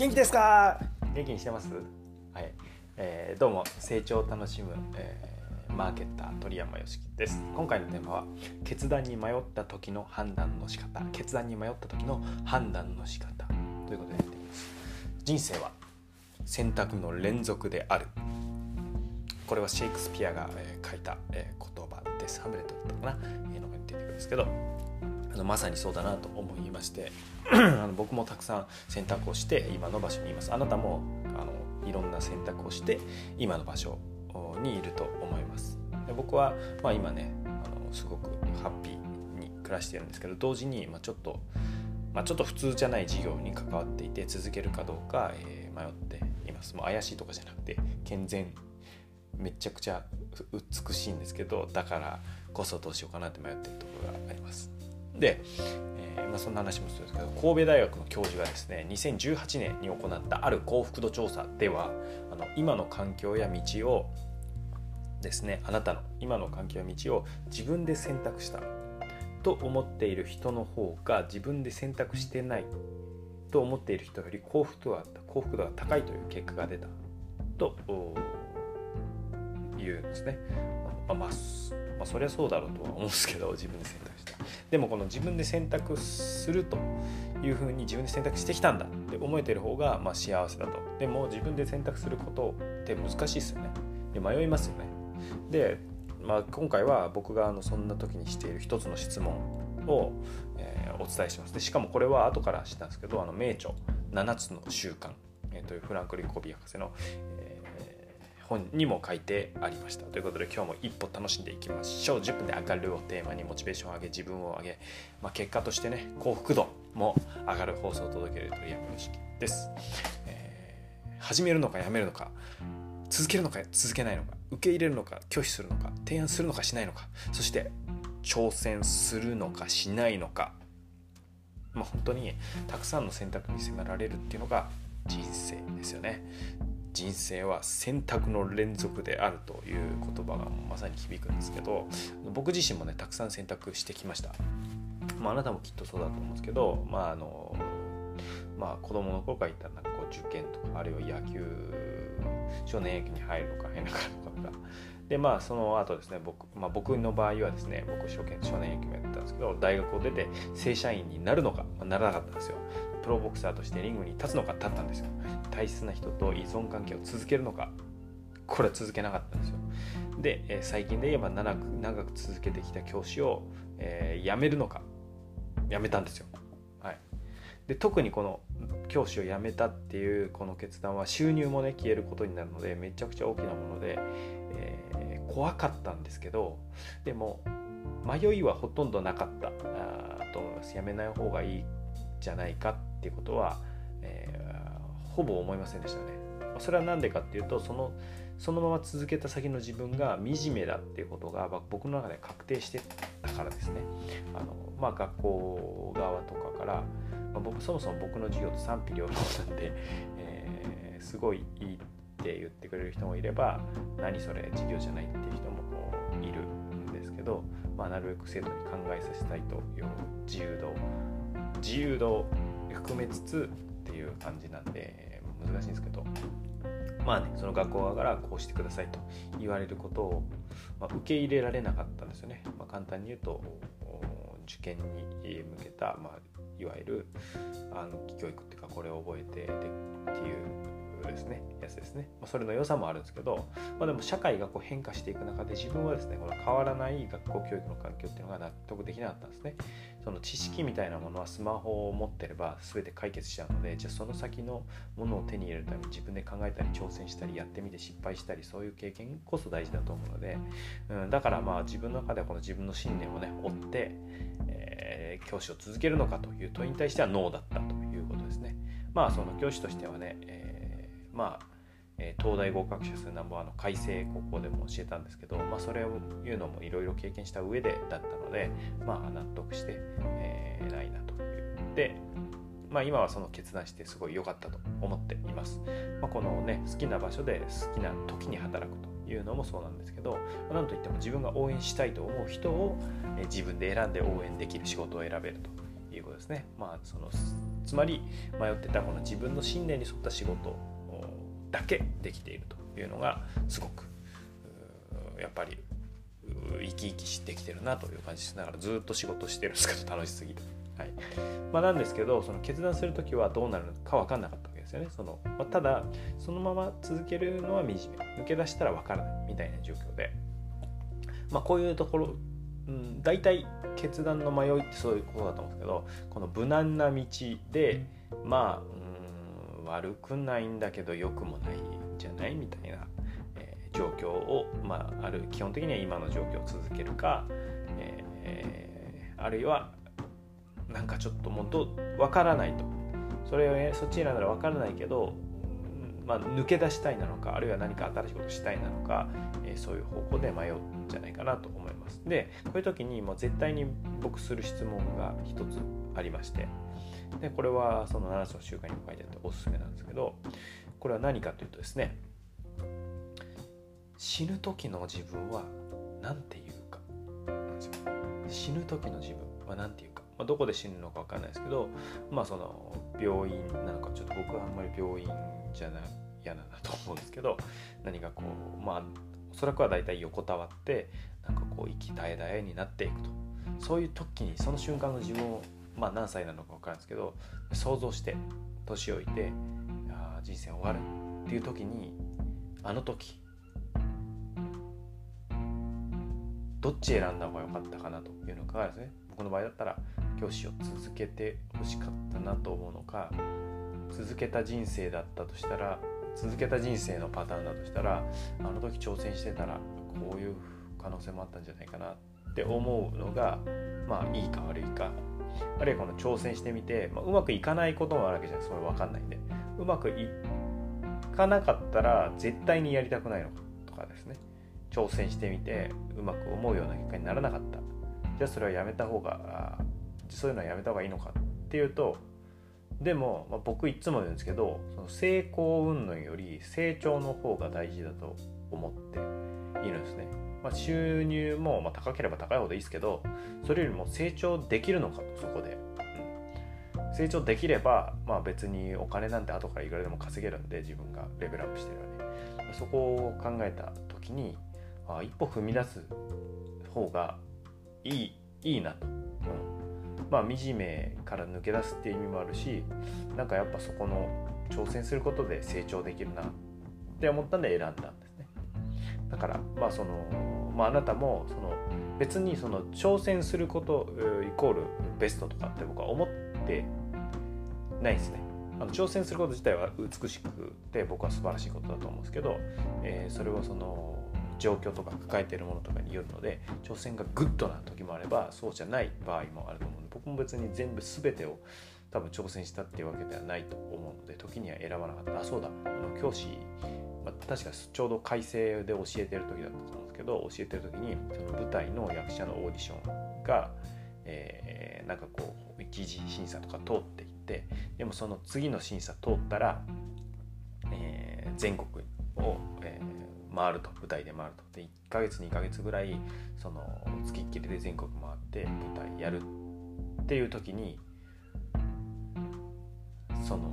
元気ですか？元気にしてます？はい、えー、どうも成長を楽しむ、えー、マーケッター鳥山よしきです。今回のテーマは決断に迷った時の判断の仕方。決断に迷った時の判断の仕方。ということでやっています。人生は選択の連続である。これはシェイクスピアが、えー、書いた、えー、言葉です。ハムレットだったかな、えー、のが言ってるんですけどあのまさにそうだなと思いまして あの僕もたくさん選択をして今の場所にいます。あなたもあのいろんな選択をして今の場所にいると思います。で僕は、まあ、今ねあのすごくハッピーに暮らしてるんですけど同時に、まあ、ちょっと、まあ、ちょっと普通じゃない事業に関わっていて続けるかどうか、えー、迷っています。もう怪しいとかじゃなくて健全めちゃくちゃ美しいんですけどだからこそどうしようかなって迷ってるところがあります。で、えー、まあ、そんな話もするんですけど神戸大学の教授がですね2018年に行ったある幸福度調査ではあの今の環境や道をですねあなたの今の環境や道を自分で選択したと思っている人の方が自分で選択してないと思っている人より幸福度が幸福度が高いという結果が出たと言うんですね。まあ、まあ、まあ、そりゃそうだろうとは思うんですけど 自分で選択した。でもこの自分で選択するというふうに自分で選択してきたんだって思えてる方がまあ幸せだと。でも自分で選択することって難しいですよね。で迷いますよね。で、まあ、今回は僕があのそんな時にしている一つの質問を、えー、お伝えします。でしかもこれは後から知ったんですけどあの名著7つの習慣、え、というフランクリン・コビー博士の、本にも書いてありました。ということで今日も一歩楽しんでいきましょう。10分で上がるをテーマにモチベーションを上げ自分を上げ、まあ、結果としてね幸福度も上がる放送を届ける鳥山よしです、えー、始めるのかやめるのか続けるのか続けないのか受け入れるのか拒否するのか提案するのかしないのかそして挑戦するのかしないのか。まあ、本当にたくさんの選択に迫られるっていうのが人生ですよね。人生は選択の連続であるという言葉がまさに響くんですけど僕自身もねたくさん選択してきました、まあ、あなたもきっとそうだと思うんですけどまああのまあ子供の頃から言ったらなんかこう受験とかあるいは野球少年野球に入るのか入らなかったのか。でまあその後ですね僕,、まあ、僕の場合はですね僕少年野球もやってたんですけど大学を出て正社員になるのか、まあ、ならなかったんですよ。プロボクサーとしてリングに立つのか立ったんですよ。大切な人と依存関係を続けるのか。これは続けなかったんですよ。で、え、最近で言えば長く長く続けてきた教師を、えー、辞めるのか。辞めたんですよ。はい。で特にこの教師を辞めたっていうこの決断は収入もね消えることになるのでめちゃくちゃ大きなもので、えー、怖かったんですけどでも迷いはほとんどなかった。と思います。辞めない方がいいじゃないかっていうことは、えー、ほぼ思いませんでしたね。それは何でかっていうとそのそのまま続けた先の自分が惨めだっていうことが僕の中で確定してたからですね。あのまあ、学校側とかから、まあ、僕そもそも僕の授業と賛否両論なんで、えー、すごいいいって言ってくれる人もいれば何それ授業じゃないっていう人もいるんですけど、まあ、なるべく生徒に考えさせたいという自由度自由度含めつつっていう感じなんで難しいんですけど。まあねその学校側からこうしてくださいと言われることを、まあ、受け入れられなかったんですよね、まあ、簡単に言うと受験に向けた、まあ、いわゆる暗記教育っていうかこれを覚えてでっていうですねやつですね、まあ、それの良さもあるんですけど、まあ、でも社会がこう変化していく中で自分はですねこの変わらない学校教育の環境っていうのが納得できなかったんですね。その知識みたいなものはスマホを持ってれば全て解決しちゃうのでじゃあその先のものを手に入れるために自分で考えたり挑戦したりやってみて失敗したりそういう経験こそ大事だと思うので、うん、だからまあ自分の中ではこの自分の信念をね追って、えー、教師を続けるのかという問いに対してはノーだったということですね。まあその教師としてはね、まあ、え、東大合格者数ナンバーの改正高校でも教えたんですけど、まあ、それを言うのもいろいろ経験した上でだったので、まあ、納得して、えー、ないなと言って、まあ、今はその決断してすごい良かったと思っています。まあ、このね好きな場所で好きな時に働くというのもそうなんですけど、まあ、なんといっても自分が応援したいと思う人を、え自分で選んで応援できる仕事を選べるということですね。まあ、そのつまり迷ってたこの自分の信念に沿った仕事だけできているというのがすごくやっぱり生き生きしてきてるなという感じしながらずっと仕事してるんですけど楽しすぎて。はいまあ、なんですけどその決断する時はどうなるか分かんなかったわけですよね。そのまあ、ただそのまま続けるのは惨め抜け出したら分からないみたいな状況で、まあ、こういうところうん、大体決断の迷いってそういうことだと思うんですけどこの無難な道でまあうん悪くないんだけど良くもないじゃないみたいな、えー、状況を、まあ、ある基本的には今の状況を続けるか、えー、あるいはなんかちょっともうど分からないとそれを、ね、そっち選んだら分からないけどまあ、抜け出したいなのかあるいは何か新しいことしたいなのか、えー、そういう方向で迷うんじゃないかなと思います。でこういう時にもう絶対に僕する質問が一つありましてでこれはその7つの習慣にも書いてあっておすすめなんですけどこれは何かというとですね死ぬ時の自分は何て言うか。死ぬ時の自分は何て言うか、まあ、どこで死ぬのか分かんないですけどまあその病院なのかちょっと僕はあんまり病院じゃない嫌だなと思うんですけど何かこうまあおそらくは大体横たわってなんかこう息絶え絶えになっていくと。そういう時にその瞬間の自分をまあ何歳なのか分かるんですけど想像して年老いてあ人生終わるっていう時にあの時どっち選んだ方が良かったかなというのがですね。僕の場合だったら教師を続けてほしかったなと思うのか続けた人生だったとしたら続けた人生のパターンだとしたらあの時挑戦してたらこういう可能性もあったんじゃないかなって思うのがまあいいか悪いかあるいはこの挑戦してみて、まあ、うまくいかないこともあるわけじゃないそれ分かんないんで。うまくいかなかったら絶対にやりたくないのかとかですね。挑戦してみてうまく思うような結果にならなかった。じゃあそれはやめた方がそういうのはやめた方がいいのかっていうとでも、まあ、僕いつも言うんですけどその成功云々より成長の方が大事だと思っているんですね。まあ、収入も、ま、高ければ高いほどいいですけどそれよりも成長できるのかとそこで、うん、成長できれば、まあ、別にお金なんて後からいくらでも稼げるんで自分がレベルアップしてるよねそこを考えた時にあ一歩踏み出す方がいいいいなと、うん。まあ、惨めから抜け出すっていう意味もあるしなんかやっぱそこの挑戦することで成長できるなって思ったんで選んだんです。だからまあその、まあ、あなたもその別にその挑戦することイコールベストとかって僕は思ってないですね。あの挑戦すること自体は美しくて僕は素晴らしいことだと思うんですけど、えー、それはその状況とか抱えているものとかによるので挑戦がグッドな時もあればそうじゃない場合もあると思うので僕も別に全部全てを多分挑戦したっていうわけではないと思うので時には選ばなかった。あそうだ。あの教師、まあ、確かちょうど開成で教えてる時だったと思うんですけど教えてる時にその舞台の役者のオーディションが、えー、なんかこう一次審査とか通っていってでもその次の審査通ったら、えー、全国を、えー回ると舞台で回ると。で1ヶ月2ヶ月ぐらいその付きっきりで全国回って舞台やるっていう時にその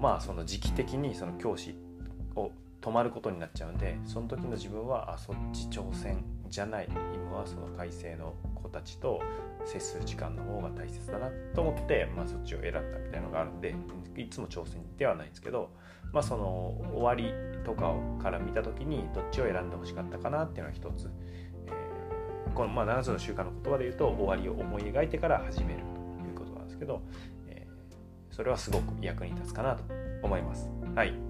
まあその時期的にその教師を止まることになっちゃうんでその時の自分はあそっち挑戦じゃない今はその改正の子たちと接する時間の方が大切だなと思って、まあ、そっちを選んだみたいなのがあるんでいつも挑戦ではないんですけど、まあ、その終わりとかから見た時にどっちを選んでほしかったかなっていうのは一つ、えー、この、まあ、7つの習慣の言葉で言うと終わりを思い描いてから始めるということなんですけど、えー、それはすごく役に立つかなと思います。はい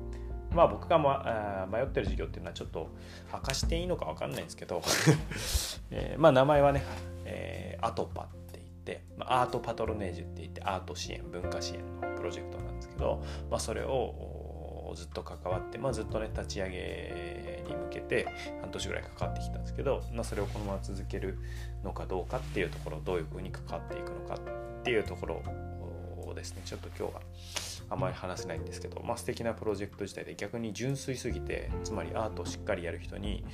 まあ僕が、ま、迷ってる授業っていうのはちょっと明かしていいのか分かんないんですけど えー、まあ名前はね、えー、アトパって言って、まあ、アートパトロネージュって言ってアート支援文化支援のプロジェクトなんですけど、まあ、それをずっと関わって、まあ、ずっとね立ち上げに向けて半年ぐらい関わってきたんですけど、まあ、それをこのまま続けるのかどうかっていうところどういうふうに関わっていくのかっていうところをですね。ちょっと今日はあまり話せないんですけど、まあ、素敵なプロジェクト自体で逆に純粋すぎてつまりアートをしっかりやる人に、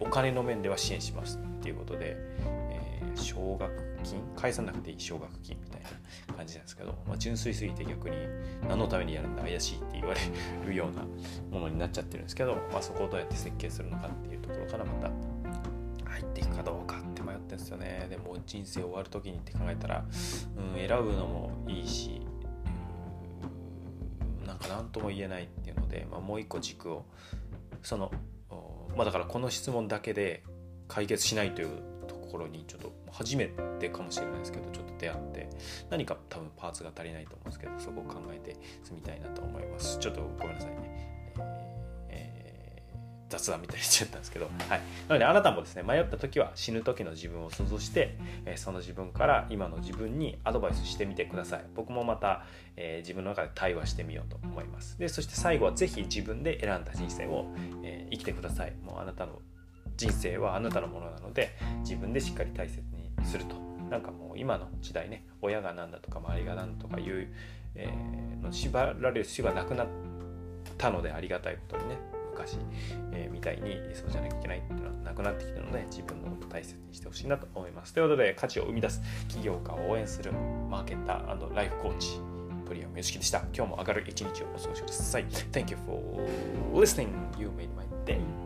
お金の面では支援しますっていうことで、えー、奨学金？返さなくていい奨学金みたいな感じなんですけど、まあ、純粋すぎて逆に何のためにやるんだ怪しいって言われるようなものになっちゃってるんですけど、まあ、そこをどうやって設計するのかっていうところからまた入っていくかどうかって迷ってるんですよね。でも人生終わる時にって考えたら、うん、選ぶのもいいしか何とも言えないっていうので、まあ、もう一個軸をそのまあだからこの質問だけで解決しないというところにちょっと初めてかもしれないですけどちょっと出会って何か多分パーツが足りないと思うんですけどそこを考えて住みたいなと思います。ちょっとごめんなさいね、えー、雑談みたいにしちゃったんですけど、はい、なのであなたもですね迷った時は死ぬ時の自分を想像して、えー、その自分から今の自分にアドバイスしてみてください。僕もまた、えー、自分の中で対話してみようと思います。でそして最後は是非自分で選んだ人生を、え生きてください。もうあなたの人生はあなたのものなので自分でしっかり大切にすると。なんかもう今の時代ね親が何だとか周りが何だとかいう、えー、の縛られる必要がなくなったのでありがたいことにね昔、えー、みたいにそうじゃなきゃいけないっていうのはなくなってきたので自分のこと大切にしてほしいなと思います。ということで価値を生み出す起業家を応援するマーケッターライフコーチプリオムユシキでした。今日も明るい一日をお過ごしください。Thank you for listening. You made my day.